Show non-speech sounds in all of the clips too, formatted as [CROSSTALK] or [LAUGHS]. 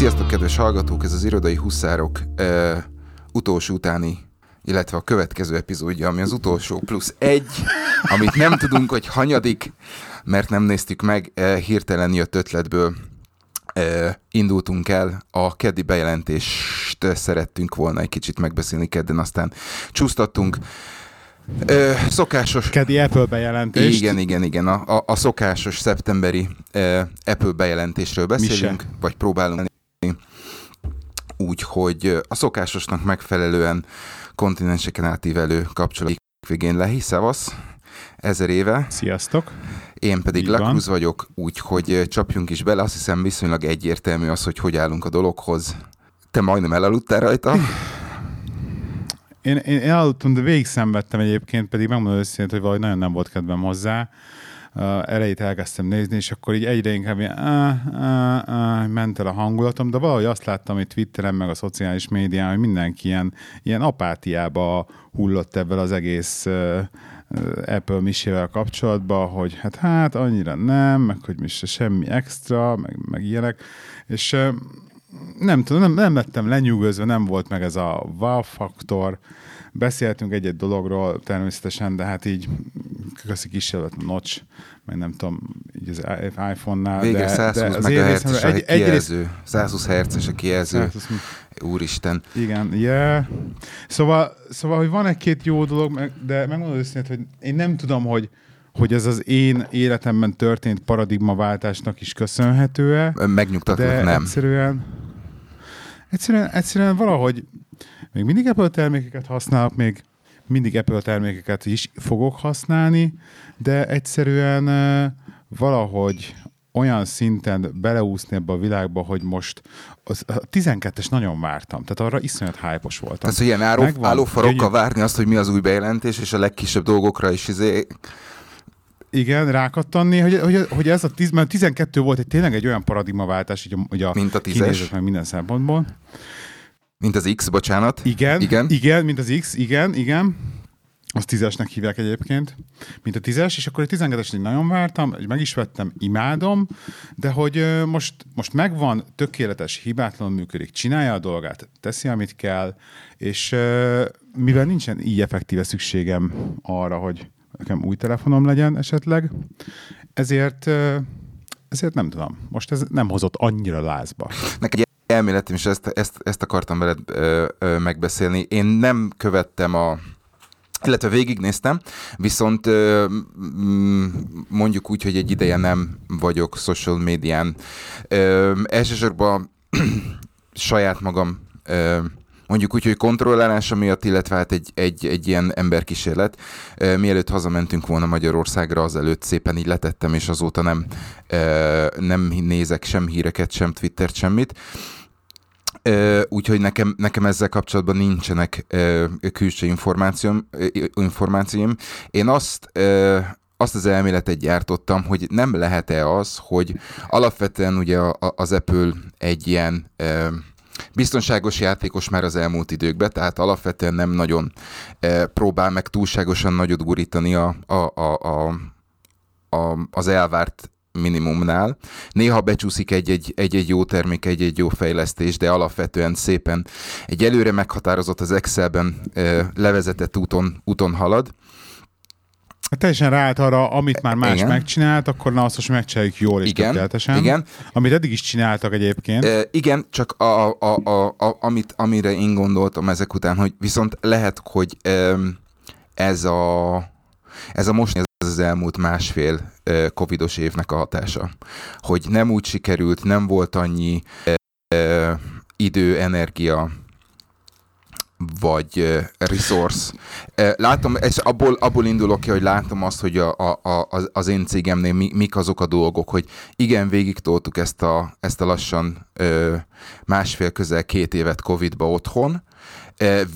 Sziasztok, kedves hallgatók! Ez az Irodai Huszárok uh, utolsó utáni, illetve a következő epizódja, ami az utolsó plusz egy, amit nem tudunk, hogy hanyadik, mert nem néztük meg, uh, hirtelen jött ötletből uh, indultunk el, a keddi bejelentést szerettünk volna egy kicsit megbeszélni kedden, aztán csúsztattunk. Ö, szokásos... Keddi Apple bejelentés. Igen, igen, igen. A, a, a szokásos szeptemberi uh, Apple bejelentésről beszélünk, vagy próbálunk úgy, hogy a szokásosnak megfelelően kontinenseken átívelő kapcsolat végén lehi, szevasz, ezer éve. Sziasztok. Én pedig Lakruz vagyok, úgyhogy csapjunk is bele. Azt hiszem viszonylag egyértelmű az, hogy hogy állunk a dologhoz. Te majdnem elaludtál rajta. Én, én, én aludtam, de végig szenvedtem egyébként, pedig megmondom őszintén, hogy valahogy nagyon nem volt kedvem hozzá. Elejét elkezdtem nézni, és akkor így egyre inkább ilyen, uh, uh, uh, ment el a hangulatom, de valahogy azt láttam hogy Twitteren, meg a szociális médián, hogy mindenki ilyen, ilyen apátiába hullott ebből az egész Apple misével kapcsolatban, hogy hát hát annyira nem, meg hogy mi se semmi extra, meg, meg ilyenek, és nem tudom, nem, nem lettem lenyűgözve, nem volt meg ez a wow faktor. Beszéltünk egy-egy dologról természetesen, de hát így köszi kísérlet notch, meg nem tudom, így az iPhone-nál. Végre de, 120 de MHz-es egy, a kijelző. 120 Hz-es a kijelző. 120... Úristen. Igen, yeah. Szóval, szóval, hogy van egy-két jó dolog, de megmondom őszintén, hogy én nem tudom, hogy hogy ez az én életemben történt paradigmaváltásnak is köszönhető-e. Megnyugtatlak, nem. Egyszerűen, egyszerűen, egyszerűen valahogy még mindig Apple termékeket használok, még mindig Apple termékeket is fogok használni, de egyszerűen valahogy olyan szinten beleúszni ebbe a világba, hogy most az, a 12-es nagyon vártam, tehát arra iszonyat hype voltam. Tehát, hogy ilyen álló, állófarokkal várni azt, hogy mi az új bejelentés, és a legkisebb dolgokra is izé igen, rákattanni, hogy, hogy, hogy ez a tíz, mert 12 volt egy tényleg egy olyan paradigmaváltás, hogy a, hogy a mint a tízes. meg minden szempontból. Mint az X, bocsánat. Igen, igen, igen, mint az X, igen, igen. Az tízesnek hívják egyébként, mint a tízes, és akkor a 12-es nagyon vártam, meg is vettem, imádom, de hogy most, most megvan, tökéletes, hibátlanul működik, csinálja a dolgát, teszi, amit kell, és mivel nincsen így effektíve szükségem arra, hogy nekem új telefonom legyen esetleg, ezért, ezért nem tudom. Most ez nem hozott annyira lázba. Nekem egy elméletem, és ezt, ezt, ezt akartam veled ö, ö, megbeszélni. Én nem követtem a illetve végignéztem, viszont mondjuk úgy, hogy egy ideje nem vagyok social médián. Ö, elsősorban [CLEARS THROAT] saját magam mondjuk úgy, hogy kontrollálása miatt, illetve hát egy, egy, egy ilyen emberkísérlet. Mielőtt hazamentünk volna Magyarországra, azelőtt szépen így letettem, és azóta nem, nem nézek sem híreket, sem Twittert, semmit. Úgyhogy nekem, nekem ezzel kapcsolatban nincsenek külső információm, információim. Én azt azt az elméletet gyártottam, hogy nem lehet-e az, hogy alapvetően ugye az Apple egy ilyen biztonságos játékos már az elmúlt időkben, tehát alapvetően nem nagyon próbál meg túlságosan nagyot gurítani a, a, a, a, a, az elvárt minimumnál. Néha becsúszik egy-egy, egy-egy jó termék, egy-egy jó fejlesztés, de alapvetően szépen egy előre meghatározott az Excelben e, levezetett úton, úton halad. Teljesen ráállt arra, amit már más igen. megcsinált, akkor na azt most megcsináljuk jól és igen, tökéletesen. Igen. Amit eddig is csináltak egyébként. E, igen, csak a, a, a, a, amit, amire én gondoltam ezek után, hogy viszont lehet, hogy ez a, ez a most ez az elmúlt másfél covidos évnek a hatása. Hogy nem úgy sikerült, nem volt annyi idő, energia, vagy resource. Látom, és abból, abból indulok ki, hogy látom azt, hogy a, a, a, az én cégemnél mi, mik azok a dolgok, hogy igen, végig toltuk ezt a, ezt a lassan másfél közel két évet Covid-ba otthon,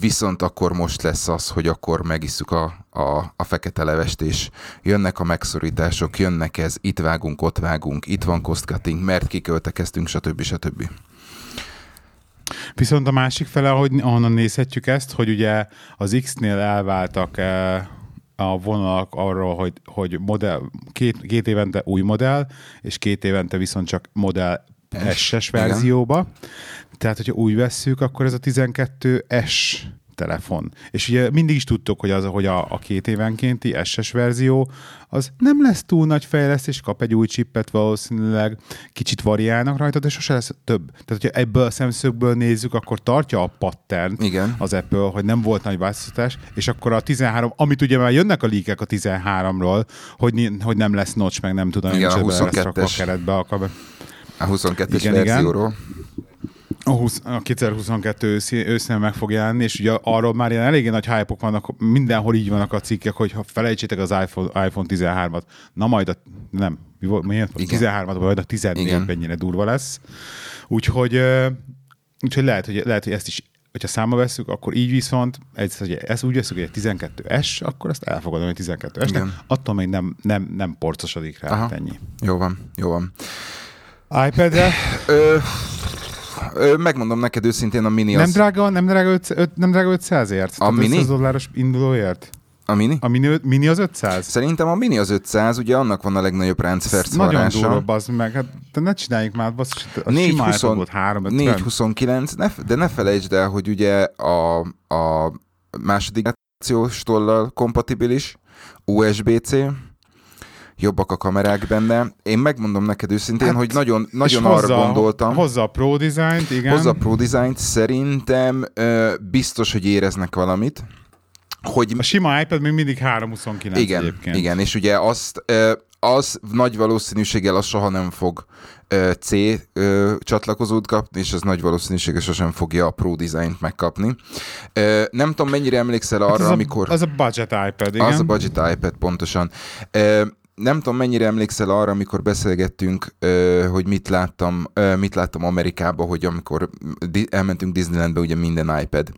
viszont akkor most lesz az, hogy akkor megisszuk a, a, a fekete levest, és jönnek a megszorítások, jönnek ez, itt vágunk, ott vágunk, itt van cost cutting, mert kiköltekeztünk, stb. stb. Viszont a másik fele, hogy ahonnan nézhetjük ezt, hogy ugye az X-nél elváltak eh, a vonalak arról, hogy, hogy modell, két, két évente új modell, és két évente viszont csak modell S-es verzióba. Tehát, hogyha úgy vesszük, akkor ez a 12S telefon. És ugye mindig is tudtuk, hogy, az, hogy a, a két évenkénti SS verzió az nem lesz túl nagy fejlesztés, kap egy új csippet valószínűleg, kicsit variálnak rajta, de sose lesz több. Tehát, hogyha ebből a szemszögből nézzük, akkor tartja a pattern Igen. az Apple, hogy nem volt nagy változtatás, és akkor a 13, amit ugye már jönnek a líkek a 13-ról, hogy, hogy nem lesz notch, meg nem tudom, Igen, a hogy 22-es. a keretbe akar. A 22-es Igen, verzióról. Igen. A, 20, a 2022 őszén, őszén meg fog jelenni, és ugye arról már ilyen eléggé nagy hype vannak, mindenhol így vannak a cikkek, hogy ha felejtsétek az iPhone, iPhone 13-at, na majd a, nem, mi volt, miért? 13-at, majd a 14 ennyire durva lesz. Úgyhogy, úgyhogy lehet, hogy, lehet, hogy ezt is hogyha számba veszük, akkor így viszont, ez, hogy ezt úgy veszük, hogy egy 12S, akkor ezt elfogadom, hogy 12S, attól még nem, nem, nem porcosodik rá, Aha. ennyi. Jó van, jó van. iPad-re? Megmondom neked őszintén, a mini az... Nem drága, nem drága, 5, nem drága 500 ért? A mini? 500 dolláros indulóért? A mini? A mini, mini az 500? Szerintem a mini az 500, ugye annak van a legnagyobb ráncferc Nagyon durva, az meg. Hát, de ne csináljunk már, basz, a 429, ne, de ne felejtsd el, hogy ugye a, a második generációs tollal kompatibilis, USB-C, jobbak a kamerák benne. Én megmondom neked őszintén, hát, hogy nagyon, nagyon hozza, arra gondoltam. Hozza a Pro Design-t, igen. Hozza a Pro Design-t, szerintem ö, biztos, hogy éreznek valamit. Hogy... A sima iPad még mindig 329 igen, egyébként. Igen, és ugye azt, ö, az nagy valószínűséggel az soha nem fog ö, C ö, csatlakozót kapni, és az nagy valószínűséggel sosem fogja a Pro Design-t megkapni. Ö, nem tudom, mennyire emlékszel arra, hát az amikor... A, az a budget iPad, igen. Az a budget iPad, pontosan. Ö, nem tudom, mennyire emlékszel arra, amikor beszélgettünk, hogy mit láttam, mit láttam Amerikába, hogy amikor elmentünk Disneylandbe, ugye minden iPad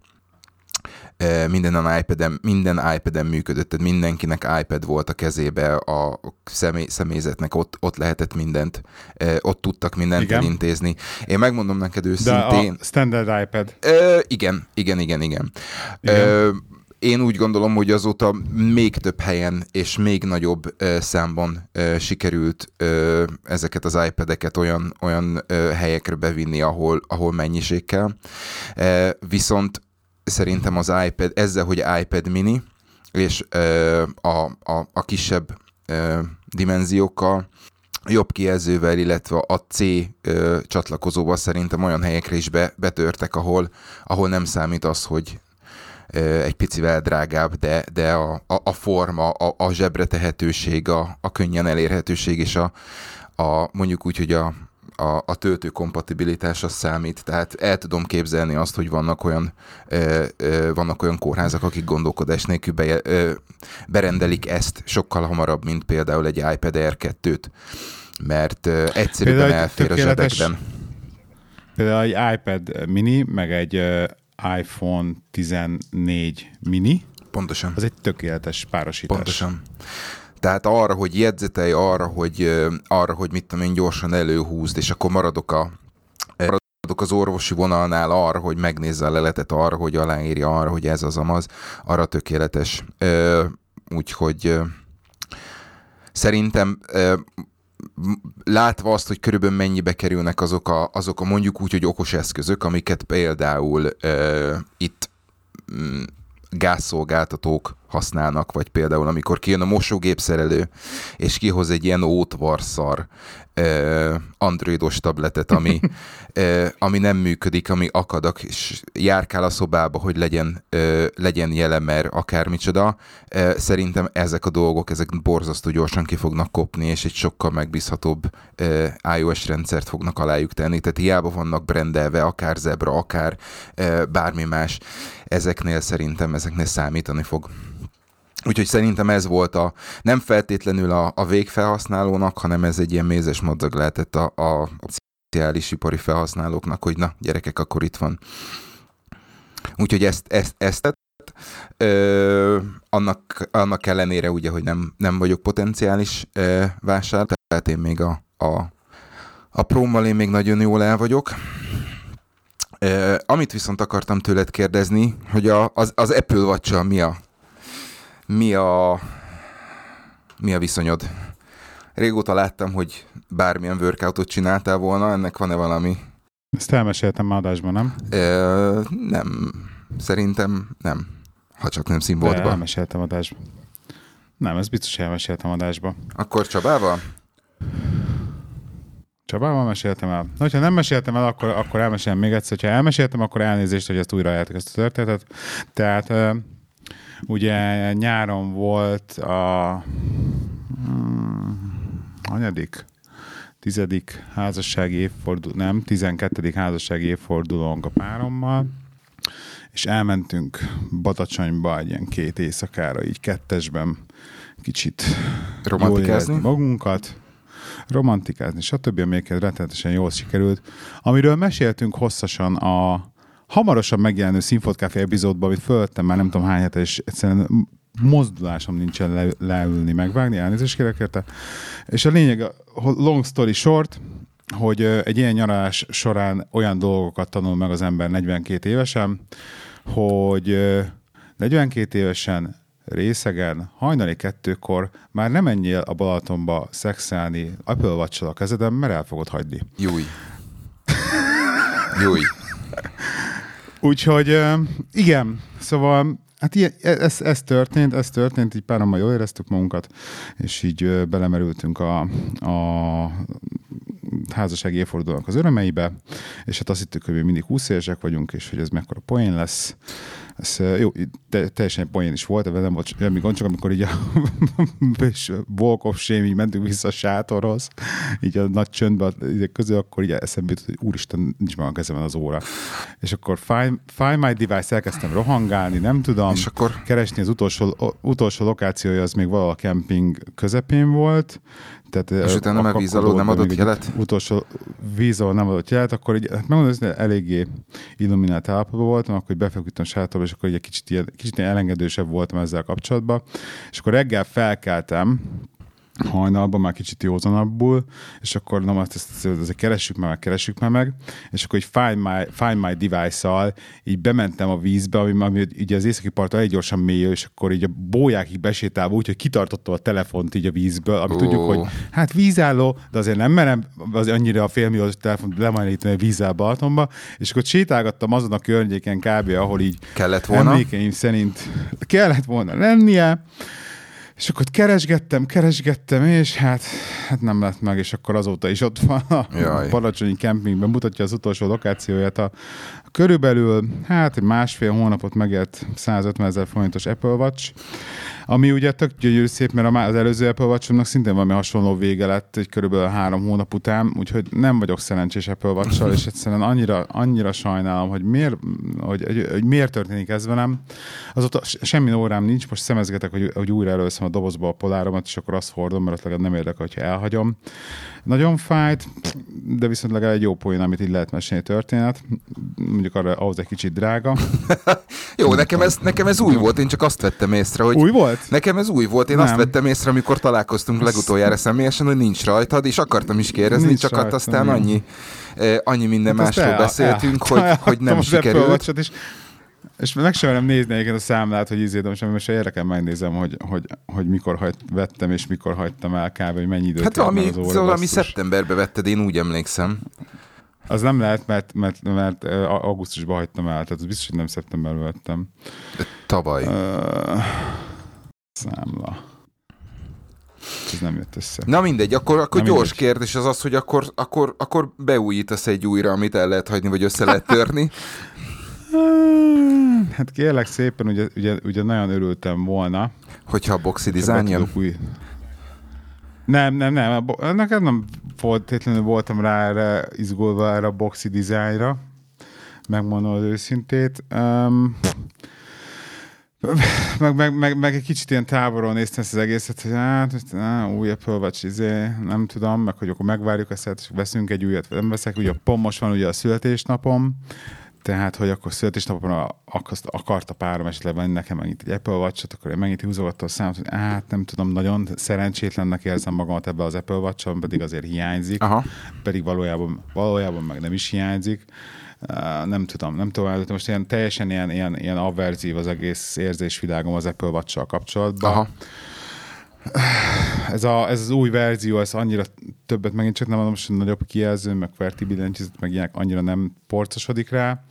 minden iPad-en, minden iPad-en működött, tehát mindenkinek iPad volt a kezébe, a személy, személyzetnek ott, ott lehetett mindent, ott tudtak mindent igen. elintézni. Én megmondom neked őszintén. De a standard iPad. igen, igen, igen, igen. igen én úgy gondolom, hogy azóta még több helyen és még nagyobb számban sikerült ezeket az iPad-eket olyan, olyan helyekre bevinni, ahol, ahol mennyiség kell. Viszont szerintem az iPad, ezzel, hogy iPad mini, és a, a, a kisebb dimenziókkal, jobb kijelzővel, illetve a C ö, csatlakozóval szerintem olyan helyekre is be, betörtek, ahol, ahol nem számít az, hogy egy picivel drágább, de, de a, a, a forma, a, a zsebre tehetőség, a, a könnyen elérhetőség és a, a mondjuk úgy, hogy a, a, a töltő kompatibilitás az számít. Tehát el tudom képzelni azt, hogy vannak olyan, ö, ö, vannak olyan kórházak, akik gondolkodás nélkül be, ö, berendelik ezt sokkal hamarabb, mint például egy iPad Air 2-t, mert ö, egyszerűen például elfér a zsebekben. Például egy iPad mini, meg egy iPhone 14 mini. Pontosan. Az egy tökéletes párosítás. Pontosan. Tehát arra, hogy jegyzetelj, arra, hogy, arra, hogy mit tudom én, gyorsan előhúzd, és akkor maradok a maradok az orvosi vonalnál arra, hogy megnézze a leletet, arra, hogy aláírja, arra, hogy ez az amaz, arra tökéletes. Úgyhogy szerintem látva azt, hogy körülbelül mennyibe kerülnek azok a, azok a mondjuk úgy, hogy okos eszközök, amiket például uh, itt um, gázszolgáltatók használnak, vagy például amikor kijön a mosógépszerelő, és kihoz egy ilyen ótvarszar androidos tabletet, ami, [LAUGHS] ami nem működik, ami akadak, és járkál a szobába, hogy legyen, legyen jelen, mert akármicsoda. Szerintem ezek a dolgok, ezek borzasztó gyorsan ki fognak kopni, és egy sokkal megbízhatóbb iOS rendszert fognak alájuk tenni. Tehát hiába vannak brendelve, akár Zebra, akár bármi más, ezeknél szerintem ezeknél számítani fog. Úgyhogy szerintem ez volt a, nem feltétlenül a, a végfelhasználónak, hanem ez egy ilyen mézes madzag lehetett a, a szociális ipari felhasználóknak, hogy na, gyerekek, akkor itt van. Úgyhogy ezt, ezt, ezt tett. Ö, annak, annak ellenére ugye, hogy nem, nem vagyok potenciális ö, vásár, tehát én még a, a, a prómmal én még nagyon jól el vagyok. Ö, amit viszont akartam tőled kérdezni, hogy a, az, az Apple watch mi a mi a, mi a viszonyod Régóta láttam, hogy bármilyen workoutot csináltál volna, ennek van-e valami? Ezt elmeséltem már adásban, nem? Ö, nem. Szerintem nem. Ha csak nem színboltban. Elmeséltem adásban. Nem, ez biztos elmeséltem adásban. Akkor Csabával? Csabával meséltem el. Na, ha nem meséltem el, akkor, akkor elmesélem még egyszer. Ha elmeséltem, akkor elnézést, hogy ezt újra eljátok ezt a történetet. Tehát ugye nyáron volt a hmm, anyadik, tizedik házassági évforduló, nem, tizenkettedik házassági évfordulónk a párommal, és elmentünk Batacsonyba egy ilyen két éjszakára, így kettesben kicsit romantikázni magunkat, romantikázni, stb. Még rettenetesen jól sikerült. Amiről meséltünk hosszasan a hamarosan megjelenő Színfotkafé epizódban, amit fölöttem már nem tudom hány hete, és egyszerűen mozdulásom nincsen le, leülni, megvágni, elnézést kérek érte. És a lényeg, long story short, hogy egy ilyen nyaralás során olyan dolgokat tanul meg az ember 42 évesen, hogy 42 évesen részegen, hajnali kettőkor már nem menjél a Balatonba szexelni Apple watch a kezeden, mert el fogod hagyni. Júj. [LAUGHS] Júj. Úgyhogy igen, szóval Hát ilyen, e, ez, ez történt, ez történt, így párommal jól éreztük magunkat, és így belemerültünk a, a házassági évfordulónak az örömeibe, és hát azt hittük, hogy mi mindig 20 évesek vagyunk, és hogy ez mekkora poén lesz, ez jó, te, teljesen poén is volt, de nem volt semmi gond, csak amikor így a [LAUGHS] walk of shame, így mentünk vissza a sátorhoz, így a nagy csöndben közül, akkor így eszembe jutott, hogy úristen, nincs már a kezemben az óra. És akkor find, find my device, elkezdtem rohangálni, nem tudom, és akkor? Keresni az utolsó, utolsó lokációja, az még valahol a kemping közepén volt, tehát, és utána már vízaló nem adott jelet? Utolsó vízaló nem adott jelet, akkor így, hát megmondom, hogy eléggé illuminált állapotban voltam, akkor így befeküdtem sátorba, és akkor egy kicsit, ilyen, kicsit ilyen elengedősebb voltam ezzel kapcsolatban. És akkor reggel felkeltem, hajnalban, már kicsit józanabbul, és akkor na, azt, ezt, ezt, ezt keressük meg, keressük meg, meg, és akkor így Find My, find my Device-szal így bementem a vízbe, ami, ami ugye az északi parton elég gyorsan mély, és akkor így a bójákig besétálva úgy, hogy kitartottam a telefont így a vízből, amit oh. tudjuk, hogy hát vízálló, de azért nem merem az annyira a félmilliós telefont lemajlítani a vízzel Balatonba, és akkor sétálgattam azon a környéken kb. ahol így kellett volna. emlékeim szerint kellett volna lennie, és akkor keresgettem, keresgettem, és hát, hát nem lett meg, és akkor azóta is ott van a Jaj. Balacsonyi kempingben, mutatja az utolsó lokációját. A, körülbelül, hát egy másfél hónapot megért 150 ezer forintos Apple Watch, ami ugye tök gyönyörű szép, mert az előző Apple watch szintén valami hasonló vége lett egy körülbelül három hónap után, úgyhogy nem vagyok szerencsés Apple watch és egyszerűen annyira, annyira sajnálom, hogy miért, hogy, hogy, hogy miért történik ez velem. Azóta semmi órám nincs, most szemezgetek, hogy, hogy újra először a dobozba a poláromat, és akkor azt hordom, mert legalább nem érdekel, hogyha elhagyom. Nagyon fájt, de viszont legalább egy jó poén, amit így lehet mesélni történet. Mondjuk arra ahhoz egy kicsit drága. [LAUGHS] jó, nekem ez, nekem ez új volt, én csak azt vettem észre, hogy... Új volt? Nekem ez új volt, én nem. azt vettem észre, amikor találkoztunk legutoljára személyesen, hogy nincs rajtad, és akartam is kérdezni, nincs csak hát aztán annyi, eh, annyi minden hát másról el, beszéltünk, el, hogy, el, hogy nem sikerült. És és meg sem nem nézni egyébként a számlát, hogy izé, de most, érdekel megnézem, hogy, hogy, hogy mikor hagy, vettem, és mikor hagytam el kb. hogy mennyi időt Hát valami, valami szeptemberbe vetted, én úgy emlékszem. Az nem lehet, mert, mert, mert augusztusban hagytam el, tehát biztos, hogy nem szeptemberben vettem. De tavaly. Uh, számla. Ez nem jött össze. Na mindegy, akkor, akkor gyors mindegy. kérdés az az, hogy akkor, akkor, akkor beújítasz egy újra, amit el lehet hagyni, vagy össze lehet törni. [LAUGHS] Hát kérlek szépen, ugye, ugye, ugye nagyon örültem volna. Hogyha a boxi jön? Új... Nem, nem, nem. Nekem nem volt, tétlenül voltam rá erre izgulva erre a boxi dizájnra. Megmondom az őszintét. Um, meg, meg, meg, meg, egy kicsit ilyen távolról néztem ezt az egészet, hogy hát, új Apple Watch, izé, nem tudom, meg hogy akkor megvárjuk ezt, és veszünk egy újat, vagy nem veszek, ugye pont most van ugye a születésnapom, tehát, hogy akkor születésnapon akart a párom esetleg venni nekem megint egy Apple watch akkor én megint húzogatta a számot, hogy hát nem tudom, nagyon szerencsétlennek érzem magamat ebbe az Apple watch pedig azért hiányzik, Aha. pedig valójában, valójában meg nem is hiányzik. Uh, nem tudom, nem tudom, most ilyen, teljesen ilyen, ilyen, ilyen averziv az egész érzésvilágom az Apple watch kapcsolatban. Aha. Ez, a, ez az új verzió, ez annyira többet megint csak nem mondom, hogy nagyobb kijelző, meg vertibillentyűzet, meg ilyenek annyira nem porcosodik rá.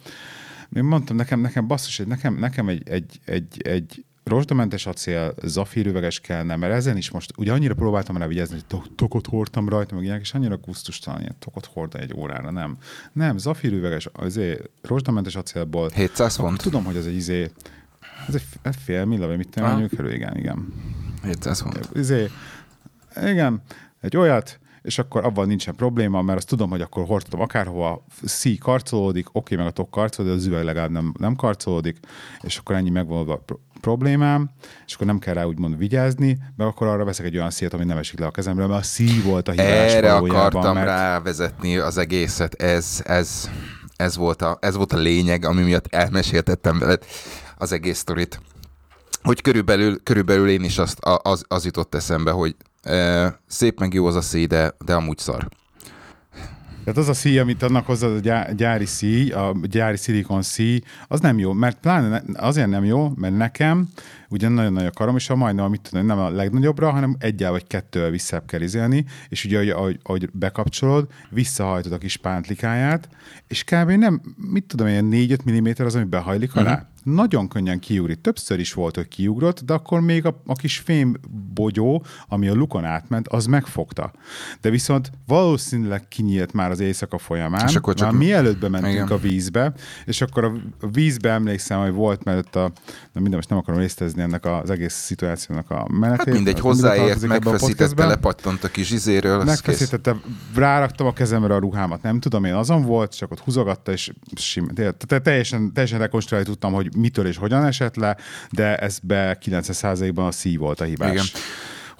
Én mondtam, nekem, nekem basszus, nekem, nekem egy, egy, egy, egy rozsdamentes acél, zafírüveges kellene, mert ezen is most, ugye annyira próbáltam rá vigyázni, hogy tokot hordtam rajta, meg ilyenek, és annyira kusztustalan, ilyen tokot hordani egy órára, nem. Nem, zafírüveges, azért rozsdamentes acélból. 700 font? Tudom, hogy ez egy izé, ez egy fél vagy mit tudom, mondjuk körül, igen, igen. 700 font. Izé, igen, egy olyat, és akkor abban nincsen probléma, mert azt tudom, hogy akkor hordtam akárhova, szí karcolódik, oké, meg a tok karcolódik, de az üveg legalább nem, nem karcolódik, és akkor ennyi megvan a problémám, és akkor nem kell rá úgymond vigyázni, mert akkor arra veszek egy olyan szíjat, ami nem esik le a kezemről, mert a szí volt a hibás Erre akartam mert... rávezetni az egészet, ez, ez, ez, volt a, ez volt a lényeg, ami miatt elmeséltettem veled az egész sztorit. Hogy körülbelül, körülbelül én is azt, az, az jutott eszembe, hogy e, szép meg jó az a szí, de, de amúgy szar. Tehát az a szíj, amit adnak hozzá a gyári szíj, a gyári szilikon szíj, az nem jó, mert pláne azért nem jó, mert nekem ugye nagyon nagy a karom, és a majdnem, amit tudom, nem a legnagyobbra, hanem egyel vagy kettővel vissza kell izélni, és ugye ahogy, ahogy bekapcsolod, visszahajtod a kis pántlikáját, és kb. nem, mit tudom, ilyen 4-5 mm az, ami behajlik alá. Uh-huh nagyon könnyen kiugrik. Többször is volt, hogy kiugrott, de akkor még a, a kis fém bogyó, ami a lukon átment, az megfogta. De viszont valószínűleg kinyílt már az éjszaka folyamán, és akkor csak... már mielőtt bementünk Igen. a vízbe, és akkor a, vízbe emlékszem, hogy volt mellett a, de minden most nem akarom résztezni ennek az egész szituációnak a menetét. Hát mindegy, hozzáért, megfeszítette, lepattant a kis izéről. Megfeszítette, ráraktam a kezemre a ruhámat, nem tudom, én azon volt, csak ott húzogatta, és sim, teljesen, teljesen rekonstruálni tudtam, hogy mitől és hogyan esett le, de ez be 90%-ban a szív volt a hibás. Igen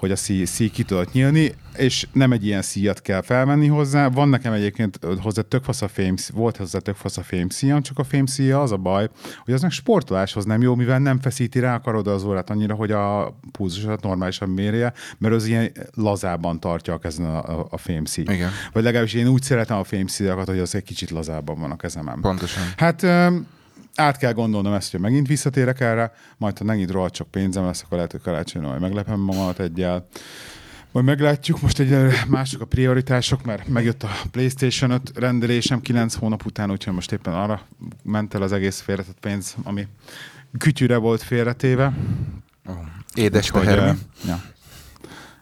hogy a szí, szí ki tudott nyílni, és nem egy ilyen szíjat kell felvenni hozzá. Van nekem egyébként hozzá tök fasz a fém, volt hozzá tök fasz a fém szíjam, csak a fém szíja az a baj, hogy az meg sportoláshoz nem jó, mivel nem feszíti rá a karod az órát annyira, hogy a pulzusat normálisan mérje, mert az ilyen lazában tartja a kezen a, a, a fémszí. Igen. Vagy legalábbis én úgy szeretem a fémszíjakat, hogy az egy kicsit lazábban van a kezemen. Pontosan. Hát át kell gondolnom ezt, hogy megint visszatérek erre, majd ha megint rohadt csak pénzem lesz, akkor lehet, hogy karácsonyra majd meglepem magamat egyel. Majd meglátjuk, most egy mások a prioritások, mert megjött a PlayStation 5 rendelésem 9 hónap után, úgyhogy most éppen arra ment el az egész félretett pénz, ami kütyűre volt félretéve. Oh, édes teher. Uh, ja.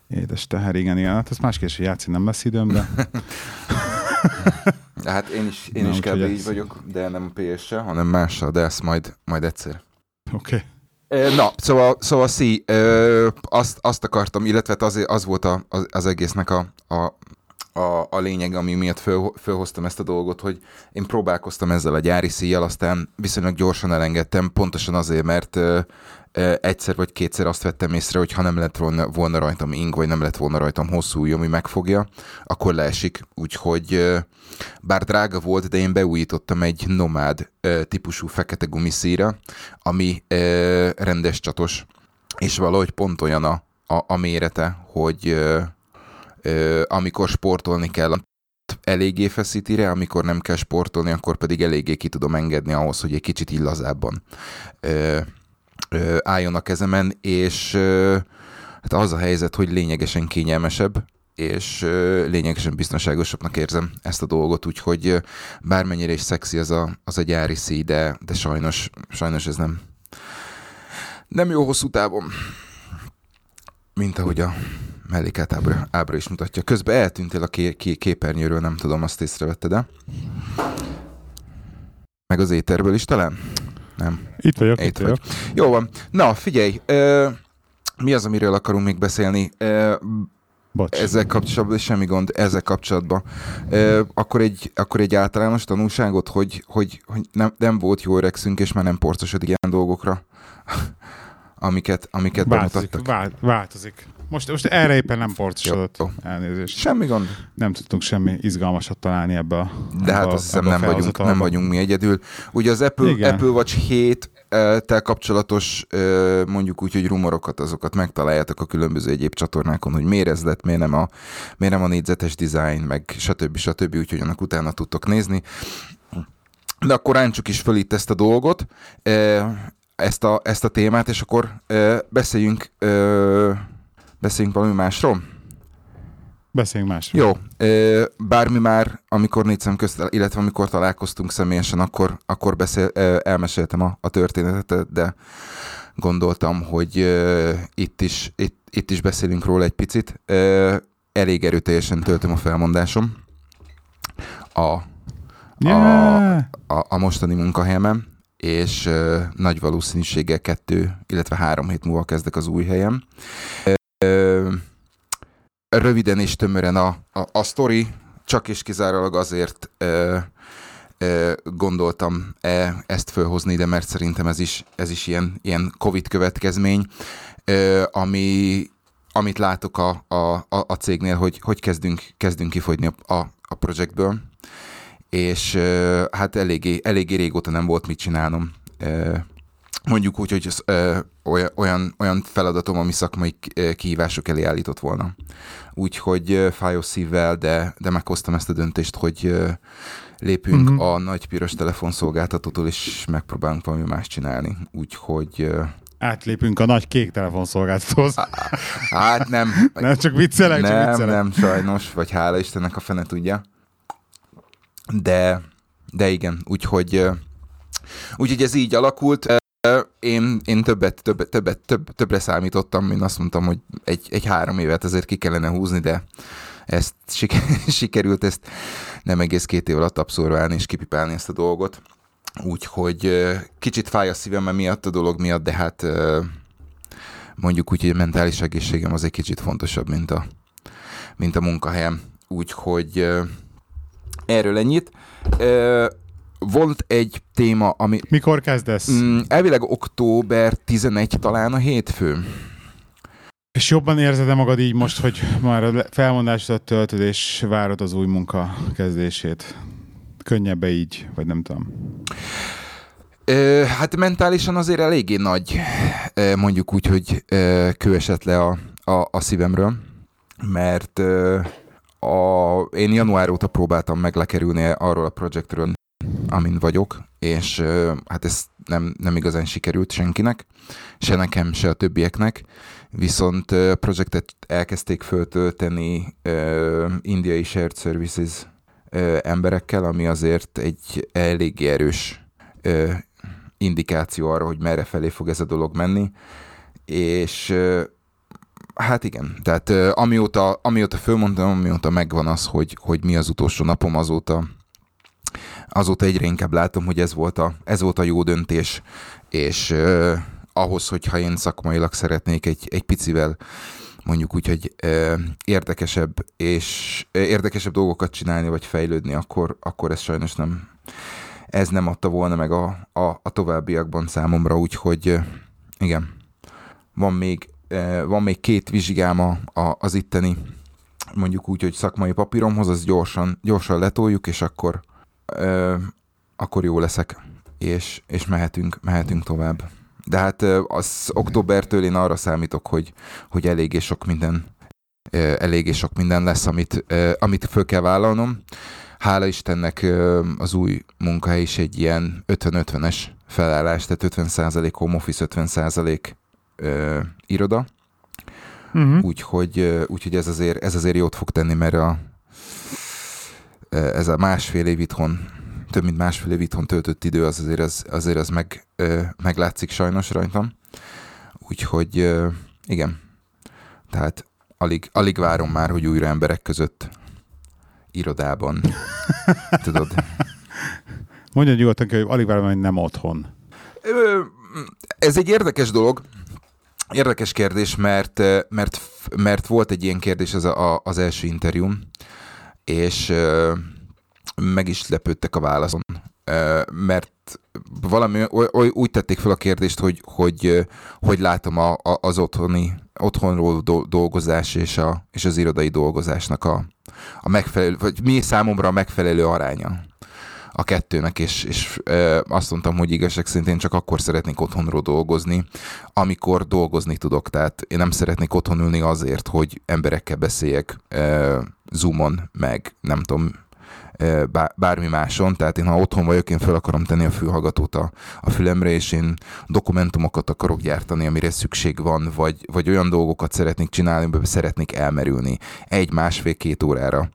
Édes teher, igen, igen. Hát ez másképp, hogy játszani nem lesz időm, de... [LAUGHS] [LAUGHS] Hát én is, én is kb. így vagyok, de nem PS-sel, hanem mással, de ezt majd, majd egyszer. Oké. Okay. Na, szóval, szóval szí, azt, azt akartam, illetve az, az volt a, az, az egésznek a, a, a, a lényeg, ami miatt föl, fölhoztam ezt a dolgot, hogy én próbálkoztam ezzel a gyári szíjjal, aztán viszonylag gyorsan elengedtem, pontosan azért, mert egyszer vagy kétszer azt vettem észre, hogy ha nem lett volna, volna rajtam ing, vagy nem lett volna rajtam hosszú ujj, ami megfogja, akkor leesik. Úgyhogy bár drága volt, de én beújítottam egy nomád típusú fekete gumiszíra, ami rendes csatos, és valahogy pont olyan a, a, a mérete, hogy amikor sportolni kell, eléggé feszíti rá, amikor nem kell sportolni, akkor pedig eléggé ki tudom engedni ahhoz, hogy egy kicsit illazábban álljon a kezemen, és hát az a helyzet, hogy lényegesen kényelmesebb, és lényegesen biztonságosabbnak érzem ezt a dolgot, úgyhogy bármennyire is szexi az a, az a gyári szíj, de, de sajnos, sajnos ez nem, nem jó hosszú távon, mint ahogy a mellékát ábra, ábra is mutatja. Közben eltűntél a ké, ké, képernyőről, nem tudom, azt észrevetted de Meg az éterből is talán? Nem. Itt vagyok, itt, itt vagyok. Vagy. Jó van. Na, figyelj, ö, mi az, amiről akarunk még beszélni? Ö, Bocs. Ezzel kapcsolatban, semmi gond, ezzel kapcsolatban. Ö, akkor, egy, akkor egy általános tanulságot, hogy, hogy, hogy nem, nem volt jó öregszünk, és már nem porcosodik ilyen dolgokra, [LAUGHS] amiket, amiket változik, bemutattak. változik. Most, most erre éppen nem porcosodott. Elnézést. Semmi gond. Nem tudtunk semmi izgalmasat találni ebbe a De hát azt hiszem nem vagyunk, nem vagyunk mi egyedül. Ugye az Apple, Apple Watch 7 tel kapcsolatos mondjuk úgy, hogy rumorokat, azokat megtaláljátok a különböző egyéb csatornákon, hogy miért ez lett, miért nem a, miért nem a négyzetes design, meg stb. stb. Úgyhogy annak utána tudtok nézni. De akkor ráncsuk is föl itt ezt a dolgot, ezt a, ezt a témát, és akkor beszéljünk Beszéljünk valami másról? Beszéljünk másról. Jó, bármi már, amikor négy szem közt, illetve amikor találkoztunk személyesen, akkor, akkor beszél, elmeséltem a, a történetet, de gondoltam, hogy itt is, itt, itt is beszélünk róla egy picit. Elég erőteljesen töltöm a felmondásom a, yeah. a, a, a mostani munkahelyemen, és nagy valószínűséggel kettő, illetve három hét múlva kezdek az új helyem röviden és tömören a, a, a sztori, csak és kizárólag azért ö, ö, gondoltam e, ezt fölhozni ide, mert szerintem ez is, ez is ilyen, ilyen Covid következmény, ö, ami, amit látok a, a, a, a cégnél, hogy, hogy kezdünk, kezdünk kifogyni a, a, a projektből, és ö, hát eléggé, eléggé régóta nem volt mit csinálnom. Ö, mondjuk úgy, hogy ö, olyan, olyan feladatom, ami szakmai kihívások elé állított volna. Úgyhogy fájó szívvel, de, de meghoztam ezt a döntést, hogy lépünk uh-huh. a nagy piros telefonszolgáltatótól, és megpróbálunk valami más csinálni. Úgyhogy... Átlépünk a nagy kék telefonszolgáltatóhoz. Hát nem. [LAUGHS] nem, csak viccelek, nem, csak viccelek. Nem, sajnos, vagy hála Istennek a fene tudja. De, de igen, úgyhogy, úgyhogy ez így alakult. Én, én többet, többet, többet, több, többre számítottam, én azt mondtam, hogy egy, egy három évet azért ki kellene húzni, de ezt [LAUGHS] sikerült ezt nem egész két év alatt abszorválni és kipipálni ezt a dolgot. Úgyhogy kicsit fáj a szívem miatt a dolog miatt, de hát mondjuk úgy, hogy a mentális egészségem az egy kicsit fontosabb, mint a, mint a munkahelyem. Úgyhogy erről ennyit volt egy téma, ami... Mikor kezdesz? Mm, elvileg október 11 talán a hétfő. És jobban érzed-e magad így most, hogy már a felmondásodat töltöd, és várod az új munka kezdését? Könnyebbe így, vagy nem tudom. Ö, hát mentálisan azért eléggé nagy, mondjuk úgy, hogy kőesett le a, a, a szívemről, mert a, én január óta próbáltam meg lekerülni arról a projektről, amin vagyok, és hát ez nem, nem igazán sikerült senkinek, se nekem, se a többieknek, viszont projektet elkezdték föltölteni uh, indiai shared services uh, emberekkel, ami azért egy elég erős uh, indikáció arra, hogy merre felé fog ez a dolog menni, és Hát igen, tehát amióta, amióta fölmondtam, amióta megvan az, hogy, hogy mi az utolsó napom, azóta azóta egyre inkább látom, hogy ez volt a, ez volt a jó döntés, és uh, ahhoz, hogyha én szakmailag szeretnék egy, egy picivel mondjuk úgy, hogy uh, érdekesebb és uh, érdekesebb dolgokat csinálni, vagy fejlődni, akkor, akkor ez sajnos nem, ez nem adta volna meg a, a, a továbbiakban számomra, úgyhogy uh, igen, van még, uh, van még két vizsgám a, a, az itteni mondjuk úgy, hogy szakmai papíromhoz, az gyorsan, gyorsan letoljuk, és akkor ö, akkor jó leszek, és, és mehetünk, mehetünk tovább. De hát az októbertől én arra számítok, hogy, hogy eléggé sok minden eléggé sok minden lesz, amit, amit föl kell vállalnom. Hála Istennek az új munkahely is egy ilyen 50-50-es felállás, tehát 50% home office, 50% iroda. Uh-huh. Úgyhogy, úgyhogy ez, azért, ez azért jót fog tenni, mert a, ez a másfél év itthon, több mint másfél év itthon töltött idő, az azért az, azért az meg, meglátszik sajnos rajtam. Úgyhogy igen, tehát alig, alig várom már, hogy újra emberek között irodában, [LAUGHS] tudod. Mondja nyugodtan, hogy alig várom, hogy nem otthon. Ez egy érdekes dolog, érdekes kérdés, mert, mert, mert volt egy ilyen kérdés az, a, az első interjúm, és meg is lepődtek a válaszon, mert valami úgy tették fel a kérdést, hogy hogy, hogy látom a, a, az otthoni, otthonról dolgozás és, a, és az irodai dolgozásnak a, a megfelelő, vagy mi számomra a megfelelő aránya a kettőnek, és, és azt mondtam, hogy igazság szerint én csak akkor szeretnék otthonról dolgozni, amikor dolgozni tudok. Tehát én nem szeretnék otthon ülni azért, hogy emberekkel beszéljek Zoomon, meg nem tudom, bármi máson, tehát én ha otthon vagyok, én fel akarom tenni a fülhallgatót a, a fülemre, és én dokumentumokat akarok gyártani, amire szükség van, vagy, vagy olyan dolgokat szeretnék csinálni, amiben szeretnék elmerülni. Egy, másfél, két órára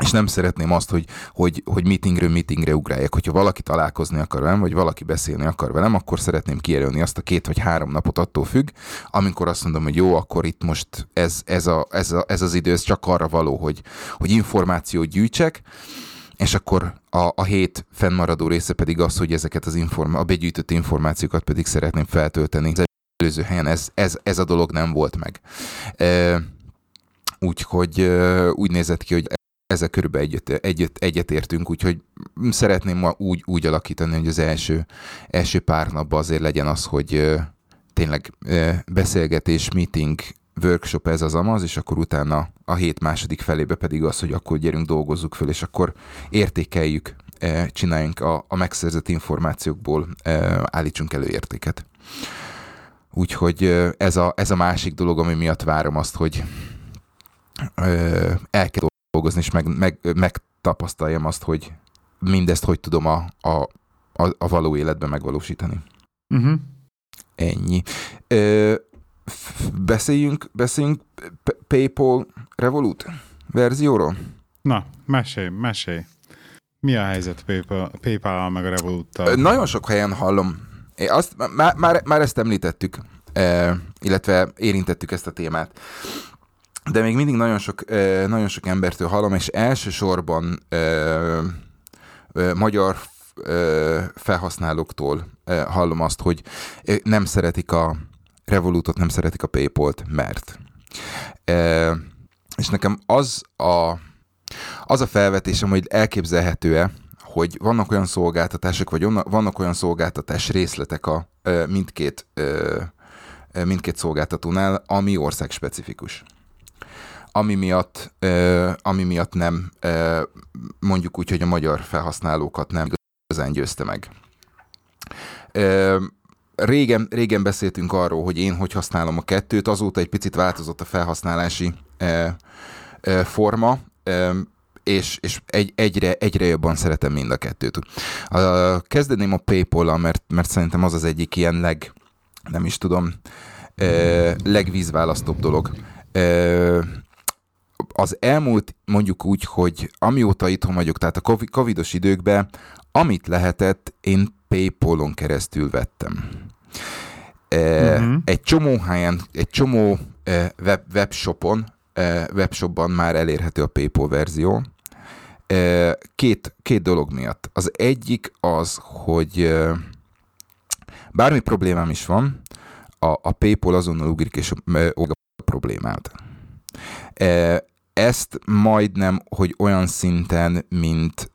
és nem szeretném azt, hogy, hogy, hogy meetingről meetingre ugráljak. Hogyha valaki találkozni akar velem, vagy valaki beszélni akar velem, akkor szeretném kijelölni azt a két vagy három napot attól függ, amikor azt mondom, hogy jó, akkor itt most ez, ez, a, ez, a, ez az idő, ez csak arra való, hogy, hogy információt gyűjtsek, és akkor a, a hét fennmaradó része pedig az, hogy ezeket az inform- a begyűjtött információkat pedig szeretném feltölteni. Az előző helyen ez, ez, ez a dolog nem volt meg. Úgyhogy úgy nézett ki, hogy ezzel körülbelül egyet, egyet, egyetértünk, úgyhogy szeretném ma úgy, úgy alakítani, hogy az első, első pár napban azért legyen az, hogy tényleg beszélgetés, meeting, workshop ez az amaz, és akkor utána a hét második felébe pedig az, hogy akkor gyerünk, dolgozzuk föl, és akkor értékeljük, csináljunk a, a megszerzett információkból, állítsunk elő értéket. Úgyhogy ez a, ez a másik dolog, ami miatt várom azt, hogy el kell dolgozni, és meg, meg, megtapasztaljam azt, hogy mindezt hogy tudom a, a, a, a való életben megvalósítani. Uh-huh. Ennyi. Ö, beszéljünk, beszéljünk PayPal Revolut verzióról? Na, mesélj, mesélj. Mi a helyzet PayPal, PayPal meg a Revoluttal? Nagyon sok helyen hallom. Én azt, már, már, már ezt említettük, illetve érintettük ezt a témát de még mindig nagyon sok, nagyon sok embertől hallom, és elsősorban magyar felhasználóktól hallom azt, hogy nem szeretik a Revolutot, nem szeretik a Paypal-t, mert. És nekem az a, az a felvetésem, hogy elképzelhető-e, hogy vannak olyan szolgáltatások, vagy vannak olyan szolgáltatás részletek a mindkét, mindkét szolgáltatónál, ami ország specifikus ami miatt, ami miatt nem mondjuk úgy, hogy a magyar felhasználókat nem igazán győzte meg. Régen, régen beszéltünk arról, hogy én hogy használom a kettőt, azóta egy picit változott a felhasználási forma, és, és egy, egyre, egyre jobban szeretem mind a kettőt. Kezdeném a Paypal-al, mert, mert szerintem az az egyik ilyen leg, nem is tudom, legvízválasztóbb dolog az elmúlt mondjuk úgy, hogy amióta itthon vagyok, tehát a covidos időkben, amit lehetett, én Paypal-on keresztül vettem. Uh-huh. Egy csomó helyen, egy csomó web, webshopon, webshopban már elérhető a Paypal verzió. Két, két dolog miatt. Az egyik az, hogy bármi problémám is van, a, a Paypal azonnal ugrik és old a problémát ezt majdnem, hogy olyan szinten, mint,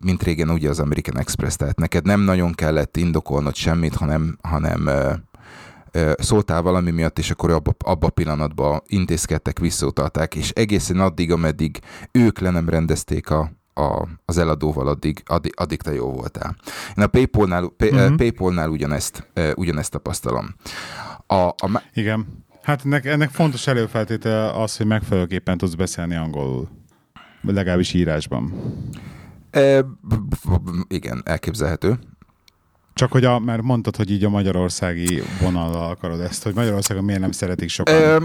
mint régen ugye az American Express, tehát neked nem nagyon kellett indokolnod semmit, hanem, hanem szóltál valami miatt, és akkor abba, abba a pillanatban intézkedtek, visszautalták, és egészen addig, ameddig ők le nem rendezték a, a, az eladóval, addig, addig, addig te jó voltál. Én a PayPal-nál, pay, uh-huh. PayPal-nál ugyanezt, ugyanezt tapasztalom. A, a, Igen. Hát ennek, ennek fontos előfeltétele az, hogy megfelelőképpen tudsz beszélni angolul. Legalábbis írásban. E, igen, elképzelhető. Csak hogy a, mert mondtad, hogy így a magyarországi vonallal akarod ezt, hogy Magyarországon miért nem szeretik sokan. E,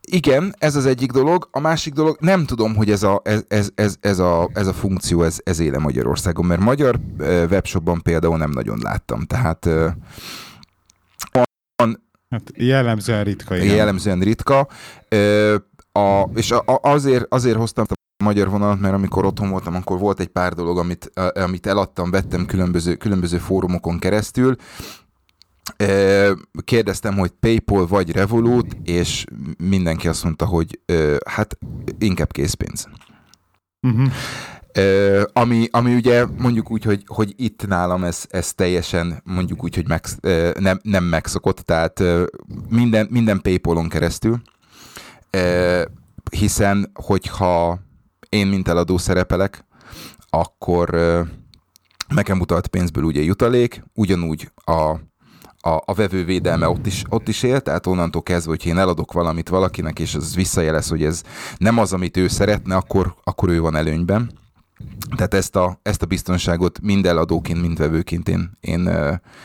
igen, ez az egyik dolog. A másik dolog, nem tudom, hogy ez a, ez, ez, ez, ez a, ez a funkció, ez, ez éle Magyarországon, mert magyar webshopban például nem nagyon láttam. Tehát Hát jellemzően ritka. Igen. Jellemzően ritka. A, és a, azért, azért hoztam a magyar vonalat, mert amikor otthon voltam, akkor volt egy pár dolog, amit, amit eladtam, vettem különböző, különböző fórumokon keresztül. Kérdeztem, hogy PayPal vagy Revolut, és mindenki azt mondta, hogy hát inkább készpénz. Uh-huh. Ami, ami ugye mondjuk úgy, hogy, hogy itt nálam ez, ez teljesen mondjuk úgy, hogy meg, nem, nem megszokott, tehát minden, minden Paypal-on keresztül, uh, hiszen hogyha én mint eladó szerepelek, akkor uh, nekem utalt pénzből ugye jutalék, ugyanúgy a, a, a vevő védelme ott is, ott is él, tehát onnantól kezdve, hogy én eladok valamit valakinek, és az visszajelez, hogy ez nem az, amit ő szeretne, akkor, akkor ő van előnyben. Tehát ezt a, ezt a biztonságot mind eladóként, mind vevőként én, én,